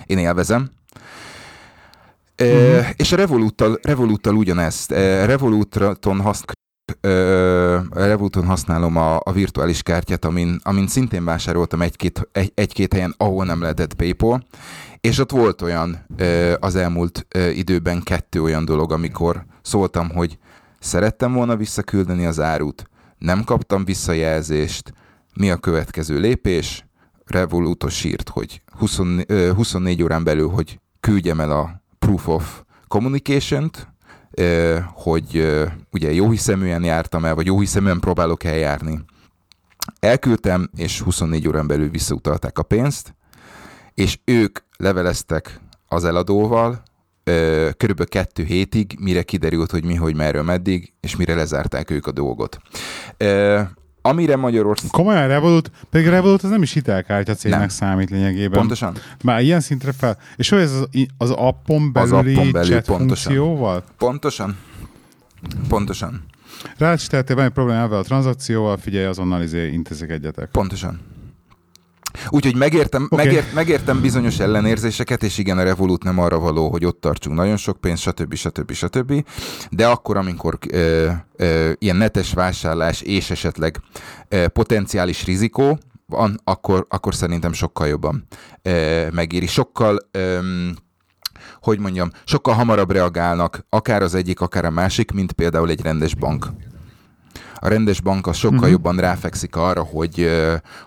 én élvezem. Uh-huh. És a Revoluttal, Revoluttal ugyanezt. Revoluton használ Revoluton használom a, a virtuális kártyát, amin, amin szintén vásároltam egy-két, egy, egy-két helyen, ahol nem lehetett PayPal, és ott volt olyan az elmúlt időben kettő olyan dolog, amikor szóltam, hogy szerettem volna visszaküldeni az árut, nem kaptam visszajelzést, mi a következő lépés? Revolutos írt, hogy 20, 24 órán belül, hogy küldjem el a proof of communication-t, hogy ugye jó hiszeműen jártam el, vagy jó hiszeműen próbálok eljárni. Elküldtem, és 24 órán belül visszautalták a pénzt, és ők leveleztek az eladóval, körülbelül kettő hétig, mire kiderült, hogy mi, hogy merről, meddig, és mire lezárták ők a dolgot. Amire Magyarország... Komolyan Revolut, pedig Revolut az nem is hitelkártya cégnek nem. számít lényegében. Pontosan. Már ilyen szintre fel. És hogy ez az, az appon belüli az appon belül, chat pontosan. funkcióval? Pontosan. Pontosan. Rácsináltél, van egy problémával a tranzakcióval, figyelj, azonnal izé intézek egyetek. Pontosan. Úgyhogy megértem, okay. megért, megértem bizonyos ellenérzéseket, és igen, a Revolut nem arra való, hogy ott tartsunk nagyon sok pénzt, stb. stb. stb. De akkor, amikor ö, ö, ilyen netes vásárlás és esetleg ö, potenciális rizikó van, akkor, akkor szerintem sokkal jobban ö, megéri. Sokkal ö, hogy mondjam, sokkal hamarabb reagálnak akár az egyik, akár a másik, mint például egy rendes bank a rendes bank az sokkal uh-huh. jobban ráfekszik arra, hogy,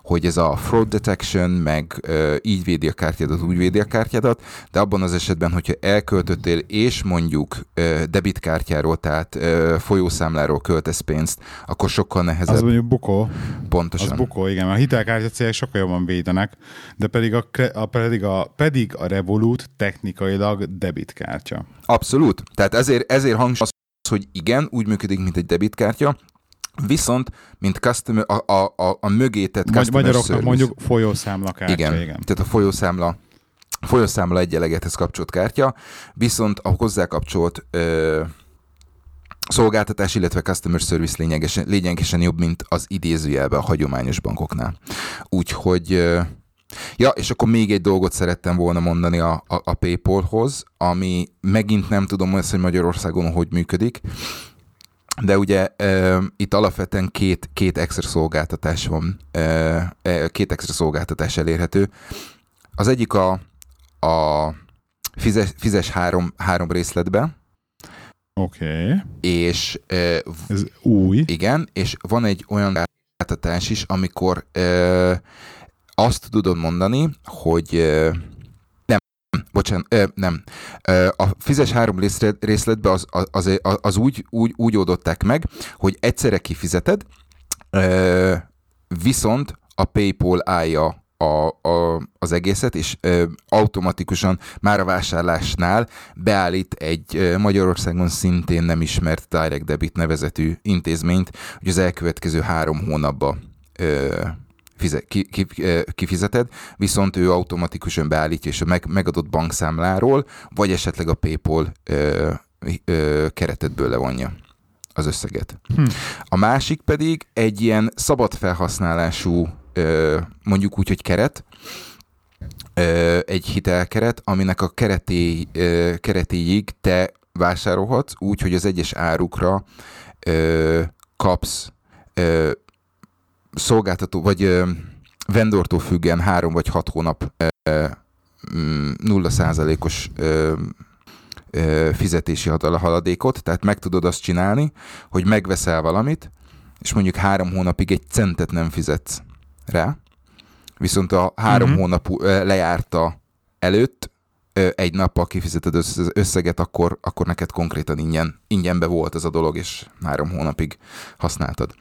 hogy ez a fraud detection, meg így védi a kártyádat, úgy védi a kártyádat, de abban az esetben, hogyha elköltöttél, és mondjuk debitkártyáról, tehát folyószámláról költesz pénzt, akkor sokkal nehezebb. Az mondjuk bukó. Pontosan. Az bukó, igen. A hitelkártya cégek sokkal jobban védenek, de pedig a, a, pedig a, pedig a Revolut technikailag debitkártya. Abszolút. Tehát ezért, ezért hangsúlyos hogy igen, úgy működik, mint egy debitkártya, Viszont, mint customer, a, a, a, a mögétet customer Magyaroknak service, mondjuk folyószámla kártya, igen, igen. Tehát a folyószámla folyószámla egyelegethez kapcsolt kártya, viszont a hozzá kapcsolt ö, szolgáltatás, illetve customer service lényegesen, lényegesen jobb, mint az idézőjelben a hagyományos bankoknál. Úgyhogy ö, Ja, és akkor még egy dolgot szerettem volna mondani a, a, a PayPal-hoz, ami megint nem tudom hogy Magyarországon hogy működik, de ugye e, itt alapvetően két, két extra szolgáltatás van, e, két extra szolgáltatás elérhető. Az egyik a, a fizes, fizes három, három részletbe. Oké. Okay. És e, ez új. Igen, és van egy olyan szolgáltatás is, amikor e, azt tudod mondani, hogy e, bocsánat, ö, nem. Ö, a fizes három részletbe az, az, az, az úgy, úgy, úgy oldották meg, hogy egyszerre kifizeted, ö, viszont a PayPal állja a, a, az egészet, és ö, automatikusan már a vásárlásnál beállít egy ö, Magyarországon szintén nem ismert Direct Debit nevezetű intézményt, hogy az elkövetkező három hónapban ö, fize, ki, ki, kifizeted, viszont ő automatikusan beállítja, és a meg, megadott bankszámláról, vagy esetleg a PayPal ö, ö, keretedből levonja az összeget. Hm. A másik pedig egy ilyen szabad felhasználású, ö, mondjuk úgy, hogy keret, ö, egy hitelkeret, aminek a kereté, ö, keretéig te vásárolhatsz, úgy, hogy az egyes árukra ö, kapsz ö, szolgáltató, vagy vendortól függően három vagy hat hónap mm, nulla százalékos fizetési haladékot, tehát meg tudod azt csinálni, hogy megveszel valamit, és mondjuk három hónapig egy centet nem fizetsz rá, viszont a három uh-huh. hónap lejárta előtt egy nappal kifizeted az összeget, akkor, akkor neked konkrétan ingyen, ingyenbe volt ez a dolog, és három hónapig használtad.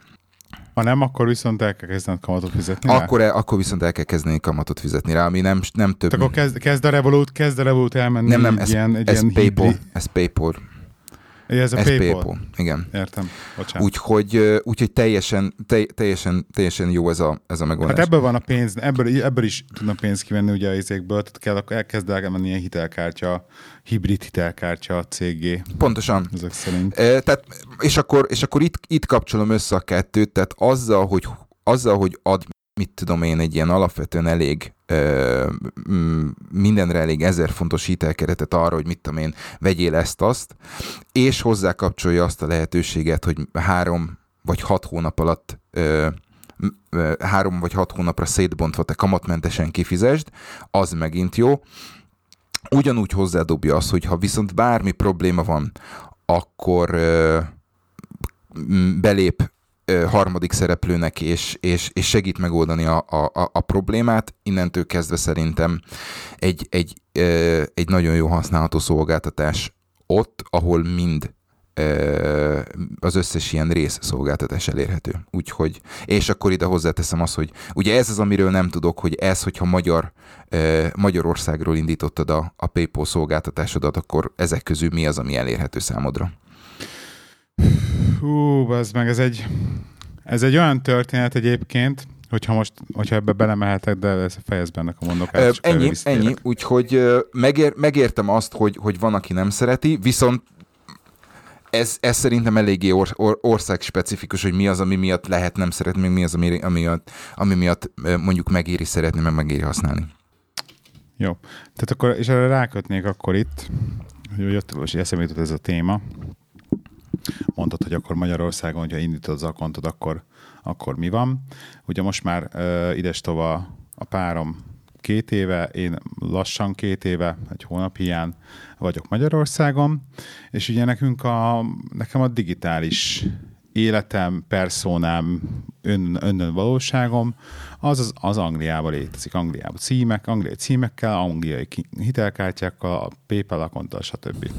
Ha nem, akkor viszont el kell kezdeni kamatot fizetni akkor, rá? akkor viszont el kell kezdeni kamatot fizetni rá, ami nem, nem több. Tehát akkor kezd, kezd a Revolut, kezd a Revolut elmenni nem, nem, ez, ilyen, egy ez ilyen PayPal, ez PayPal. Ez a Ez PayPal. PayPal. Igen. Értem. Bocsánat. Úgyhogy, úgyhogy teljesen, te, teljesen, teljesen jó ez a, ez a megoldás. Hát ebből van a pénz, ebből, ebből is tudnak pénzt kivenni ugye a izékből, tehát kell, akkor elkezd elmenni ilyen hitelkártya, hibrid hitelkártya cégé, Pontosan. ezek szerint. E, tehát, és akkor, és akkor itt, itt kapcsolom össze a kettőt, tehát azzal, hogy, azzal, hogy ad, mit tudom én, egy ilyen alapvetően elég ö, mindenre elég ezer fontos hitelkeretet arra, hogy mit tudom én, vegyél ezt-azt, és hozzá kapcsolja azt a lehetőséget, hogy három vagy hat hónap alatt ö, három vagy hat hónapra szétbontva te kamatmentesen kifizesd, az megint jó. Ugyanúgy hozzádobja azt, hogy ha viszont bármi probléma van, akkor ö, belép harmadik szereplőnek, és, és, és segít megoldani a, a, a- problémát. Innentől kezdve szerintem egy, egy, egy nagyon jó használható szolgáltatás ott, ahol mind az összes ilyen rész szolgáltatás elérhető. Úgyhogy, és akkor ide hozzáteszem azt, hogy ugye ez az, amiről nem tudok, hogy ez, hogyha magyar, Magyarországról indítottad a, a PayPal szolgáltatásodat, akkor ezek közül mi az, ami elérhető számodra? Hú, az meg ez egy, ez egy olyan történet egyébként, hogyha most, hogyha ebbe belemehetek, de ez fejezd bennek a akkor ennyi, ennyi, úgyhogy megér, megértem azt, hogy, hogy van, aki nem szereti, viszont ez, ez szerintem eléggé or, or, országspecifikus, hogy mi az, ami miatt lehet nem szeretni, mi az, ami, ami, ami miatt mondjuk megéri szeretni, meg megéri használni. Jó. Tehát akkor, és erre rákötnék akkor itt, hogy jött, most eszembe jutott ez a téma. Mondtad, hogy akkor Magyarországon, hogyha indítod az akontot, akkor, akkor mi van? Ugye most már uh, ides tova a párom két éve, én lassan két éve, egy hónap hiány vagyok Magyarországon, és ugye nekünk a, nekem a digitális életem, perszónám, ön, önnön valóságom, az, az, az Angliában létezik. Angliában címek, angliai címekkel, angliai hitelkártyákkal, PayPal akonttal, stb.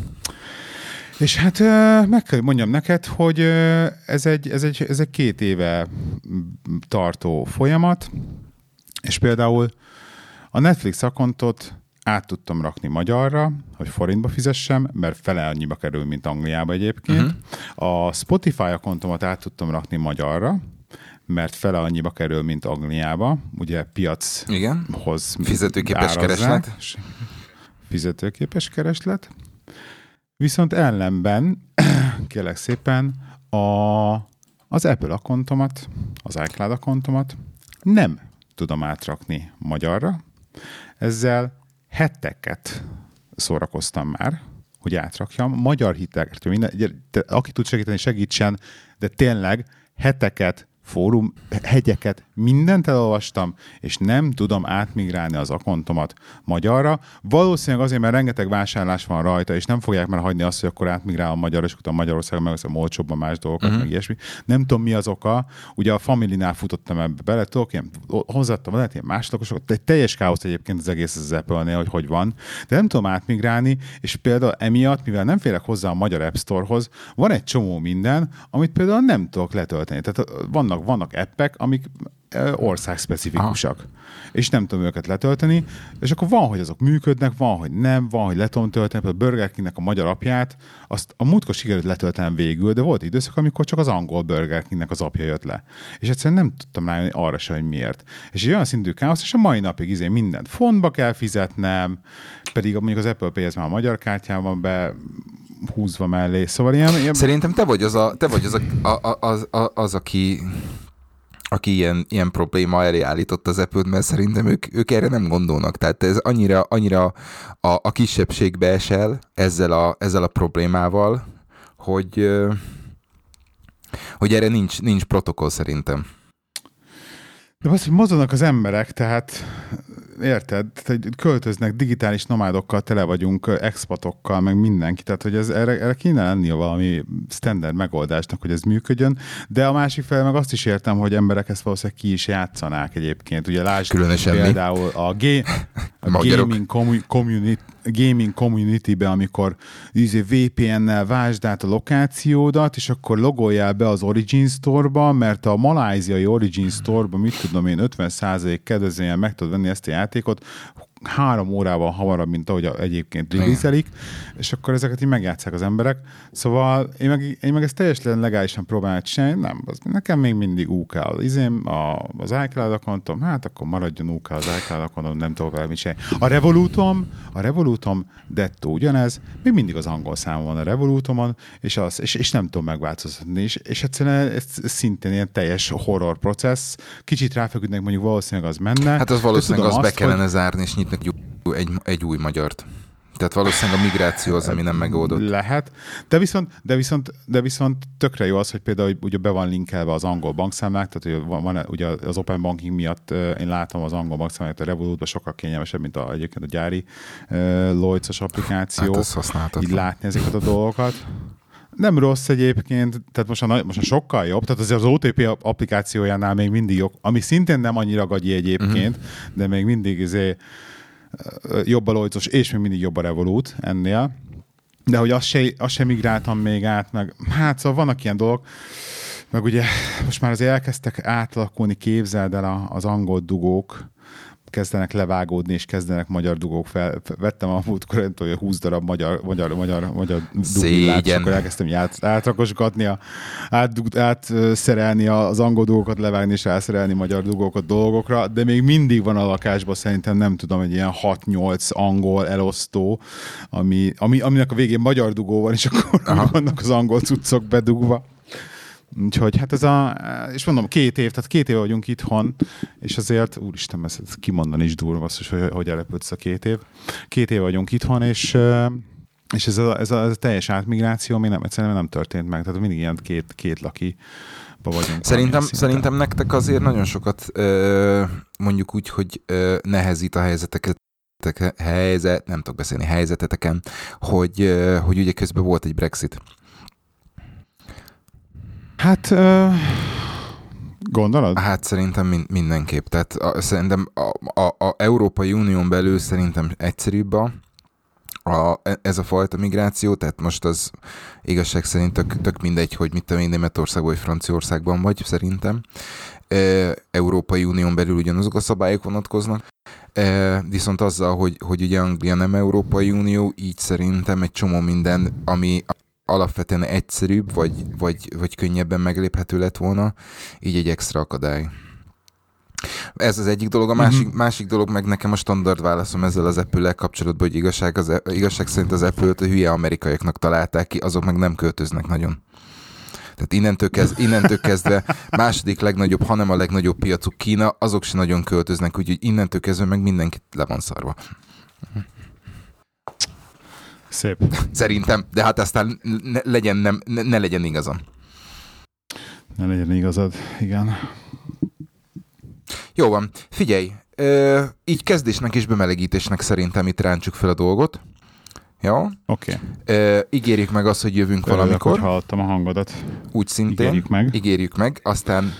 És hát meg kell mondjam neked, hogy ez egy, ez, egy, ez egy két éve tartó folyamat, és például a Netflix akontot át tudtam rakni magyarra, hogy forintba fizessem, mert fele annyiba kerül, mint Angliába egyébként. Uh-huh. A Spotify akontomat át tudtam rakni magyarra, mert fele annyiba kerül, mint Angliába. Ugye piachoz Igen. Fizetőképes árazzák. kereslet. Fizetőképes kereslet. Viszont ellenben, [CLEARS THROAT] kérlek szépen, a, az Apple akontomat, az iCloud akontomat nem tudom átrakni magyarra. Ezzel heteket szórakoztam már, hogy átrakjam. Magyar hitelekről, minden, aki tud segíteni, segítsen, de tényleg heteket, fórum, hegyeket, mindent elolvastam, és nem tudom átmigrálni az akontomat magyarra. Valószínűleg azért, mert rengeteg vásárlás van rajta, és nem fogják már hagyni azt, hogy akkor átmigrálom magyarra, és utána Magyarországon megveszem olcsóbban más dolgokat, uh-huh. meg ilyesmi. Nem tudom, mi az oka. Ugye a Familinál futottam ebbe bele, tudok, ilyen, hozzáadtam lehet ilyen másodlakosokat, egy teljes káosz egyébként az egész az Apple-nél, hogy hogy van, de nem tudom átmigrálni, és például emiatt, mivel nem férek hozzá a magyar App Store-hoz, van egy csomó minden, amit például nem tudok letölteni. Tehát vannak, vannak appek, amik országspecifikusak. Aha. És nem tudom őket letölteni, és akkor van, hogy azok működnek, van, hogy nem, van, hogy le tudom tölteni, például Burger Kingnek a magyar apját, azt a múltkor sikerült letöltenem végül, de volt időszak, amikor csak az angol Burger Kingnek az apja jött le. És egyszerűen nem tudtam rájönni arra se, hogy miért. És egy olyan szintű káosz, és a mai napig izé mindent fontba kell fizetnem, pedig mondjuk az Apple Pay ez már a magyar kártyán van be, húzva mellé. Szóval ilyen, ilyen Szerintem te vagy az, a, te vagy az, a, a, az, a, az aki aki ilyen, ilyen probléma elé állított az apple mert szerintem ők, ők erre nem gondolnak. Tehát ez annyira, annyira a, a kisebbségbe esel ezzel a, ezzel a problémával, hogy, hogy erre nincs, nincs protokoll szerintem. De az, hogy mozognak az emberek, tehát érted, költöznek, digitális nomádokkal tele vagyunk, expatokkal, meg mindenki, tehát hogy ez, erre, erre kéne lennie valami standard megoldásnak, hogy ez működjön, de a másik fel meg azt is értem, hogy emberek ezt valószínűleg ki is játszanák egyébként. Ugye lásd Különösen mi? például a, ga- [LAUGHS] a Magyarok. gaming, commu- community, gaming community-be, amikor izé VPN-nel vásd át a lokációdat, és akkor logoljál be az Origin Store-ba, mert a maláziai Origin Store-ba, mit tudom én, 50% kedvezményen meg tudod venni ezt a játékot, három órával hamarabb, mint ahogy egyébként releaselik, és akkor ezeket így megjátszák az emberek. Szóval én meg, én meg ezt teljesen legálisan próbálom csinálni, nem, az, nekem még mindig UK az izém, a, az iCloud accountom, hát akkor maradjon UK az iCloud accountom, nem tudok vele mit csinálni. A Revolutom, a Revolutom, Detto ugyanez, még mindig az angol szám van a Revolutomon, és, az, és, és nem tudom megváltoztatni, és, és egyszerűen ez szintén ilyen teljes horror processz, kicsit ráfeküdnek, mondjuk valószínűleg az menne. Hát az valószínűleg az azt, be kellene zárni, és nyitnak egy, egy új magyart. Tehát valószínűleg a migráció az, ami nem megoldott. Lehet, de viszont, de viszont, de viszont tökre jó az, hogy például ugye be van linkelve az angol bankszámlák, tehát hogy van, van ugye az open banking miatt én látom az angol bankszámlák a Revolutban sokkal kényelmesebb, mint a, egyébként a gyári uh, Lloyds-os applikáció. Hát így látni ezeket a dolgokat. Nem rossz egyébként, tehát most a, most a sokkal jobb, tehát azért az OTP applikációjánál még mindig jobb, ami szintén nem annyira gagyi egyébként, uh-huh. de még mindig azért jobb a Lloyds és még mindig jobb a Revolut ennél. De hogy azt se, azt se migráltam még át, meg hát szóval vannak ilyen dolgok, meg ugye most már azért elkezdtek átalakulni, képzeld el az angol dugók, kezdenek levágódni, és kezdenek magyar dugók fel. Vettem a múltkor, hogy 20 darab magyar, magyar, magyar, magyar dugillát, és akkor elkezdtem át, átrakosgatni, a, át, átszerelni az angol dugókat, levágni és elszerelni magyar dugókat dolgokra, de még mindig van a lakásban szerintem nem tudom, egy ilyen 6-8 angol elosztó, ami, ami, aminek a végén magyar dugó van, és akkor Aha. vannak az angol cuccok bedugva. Úgyhogy hát ez a, és mondom, két év, tehát két év vagyunk itthon, és azért, úristen, ezt, ezt kimondani is durva, az, hogy hogy ellepődsz a két év. Két év vagyunk itthon, és és ez a, ez a, ez a teljes átmigráció még nem, egyszerűen nem történt meg, tehát mindig ilyen két, két laki vagyunk. Szerintem, szerintem nektek azért nagyon sokat mondjuk úgy, hogy nehezít a helyzeteket helyzet, nem tudok beszélni, helyzeteteken, hogy, hogy ugye közben volt egy Brexit. Hát uh, gondolod? Hát szerintem min- mindenképp. Tehát a, szerintem a, a, a Európai Unión belül szerintem egyszerűbb a, a, ez a fajta migráció, tehát most az igazság szerint tök, tök mindegy, hogy mit tudom én Németországban vagy Franciaországban vagy, szerintem. E, Európai Unión belül ugyanazok a szabályok vonatkoznak, e, viszont azzal, hogy, hogy ugye Anglia nem Európai Unió, így szerintem egy csomó minden, ami alapvetően egyszerűbb, vagy, vagy, vagy könnyebben megléphető lett volna, így egy extra akadály. Ez az egyik dolog, a másik, uh-huh. másik dolog meg nekem a standard válaszom ezzel az apple kapcsolatban, hogy igazság, az, igazság szerint az Apple-t a hülye amerikaiaknak találták ki, azok meg nem költöznek nagyon. Tehát innentől, kezd, innentől kezdve második legnagyobb, hanem a legnagyobb piacuk Kína, azok se nagyon költöznek, úgyhogy innentől kezdve meg mindenkit le van szarva. Szép. Szerintem, de hát aztán ne legyen, nem, ne, ne legyen igazam. Ne legyen igazad, igen. Jó van, figyelj, ö, így kezdésnek és bemelegítésnek szerintem itt ráncsuk fel a dolgot. Jó? Oké. Okay. ígérjük meg azt, hogy jövünk Örülök, valamikor. Hogy hallottam a hangodat. Úgy szintén. Ígérjük meg. Ígérjük meg. Aztán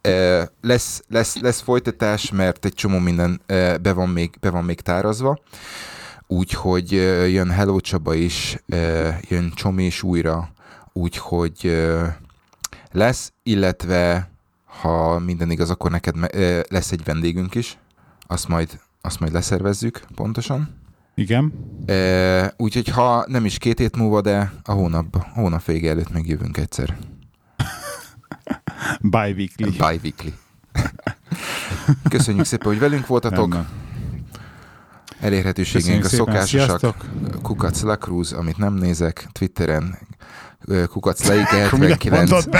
ö, lesz, lesz, lesz folytatás, mert egy csomó minden ö, be, van még, be van még tárazva. Úgyhogy jön Hello Csaba is, jön Csomi is újra, úgyhogy lesz, illetve ha minden igaz, akkor neked lesz egy vendégünk is, azt majd, azt majd leszervezzük pontosan. Igen. úgyhogy ha nem is két hét múlva, de a hónap, a hónap vége előtt megjövünk egyszer. [LAUGHS] Bi-weekly. Bi-weekly. [LAUGHS] Köszönjük szépen, hogy velünk voltatok. Rendben. Elérhetőségeink a szokásosak. Kukac Lacruz, amit nem nézek, Twitteren Kukac [LAUGHS] Leike 79. [LAUGHS]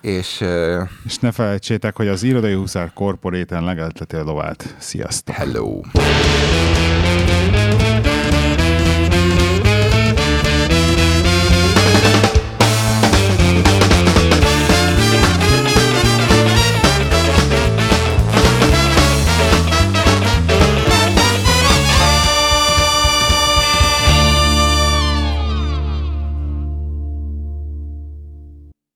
és, uh, és ne felejtsétek, hogy az Irodai Huszár Korporéten legelteti a lovát. Sziasztok! Hello!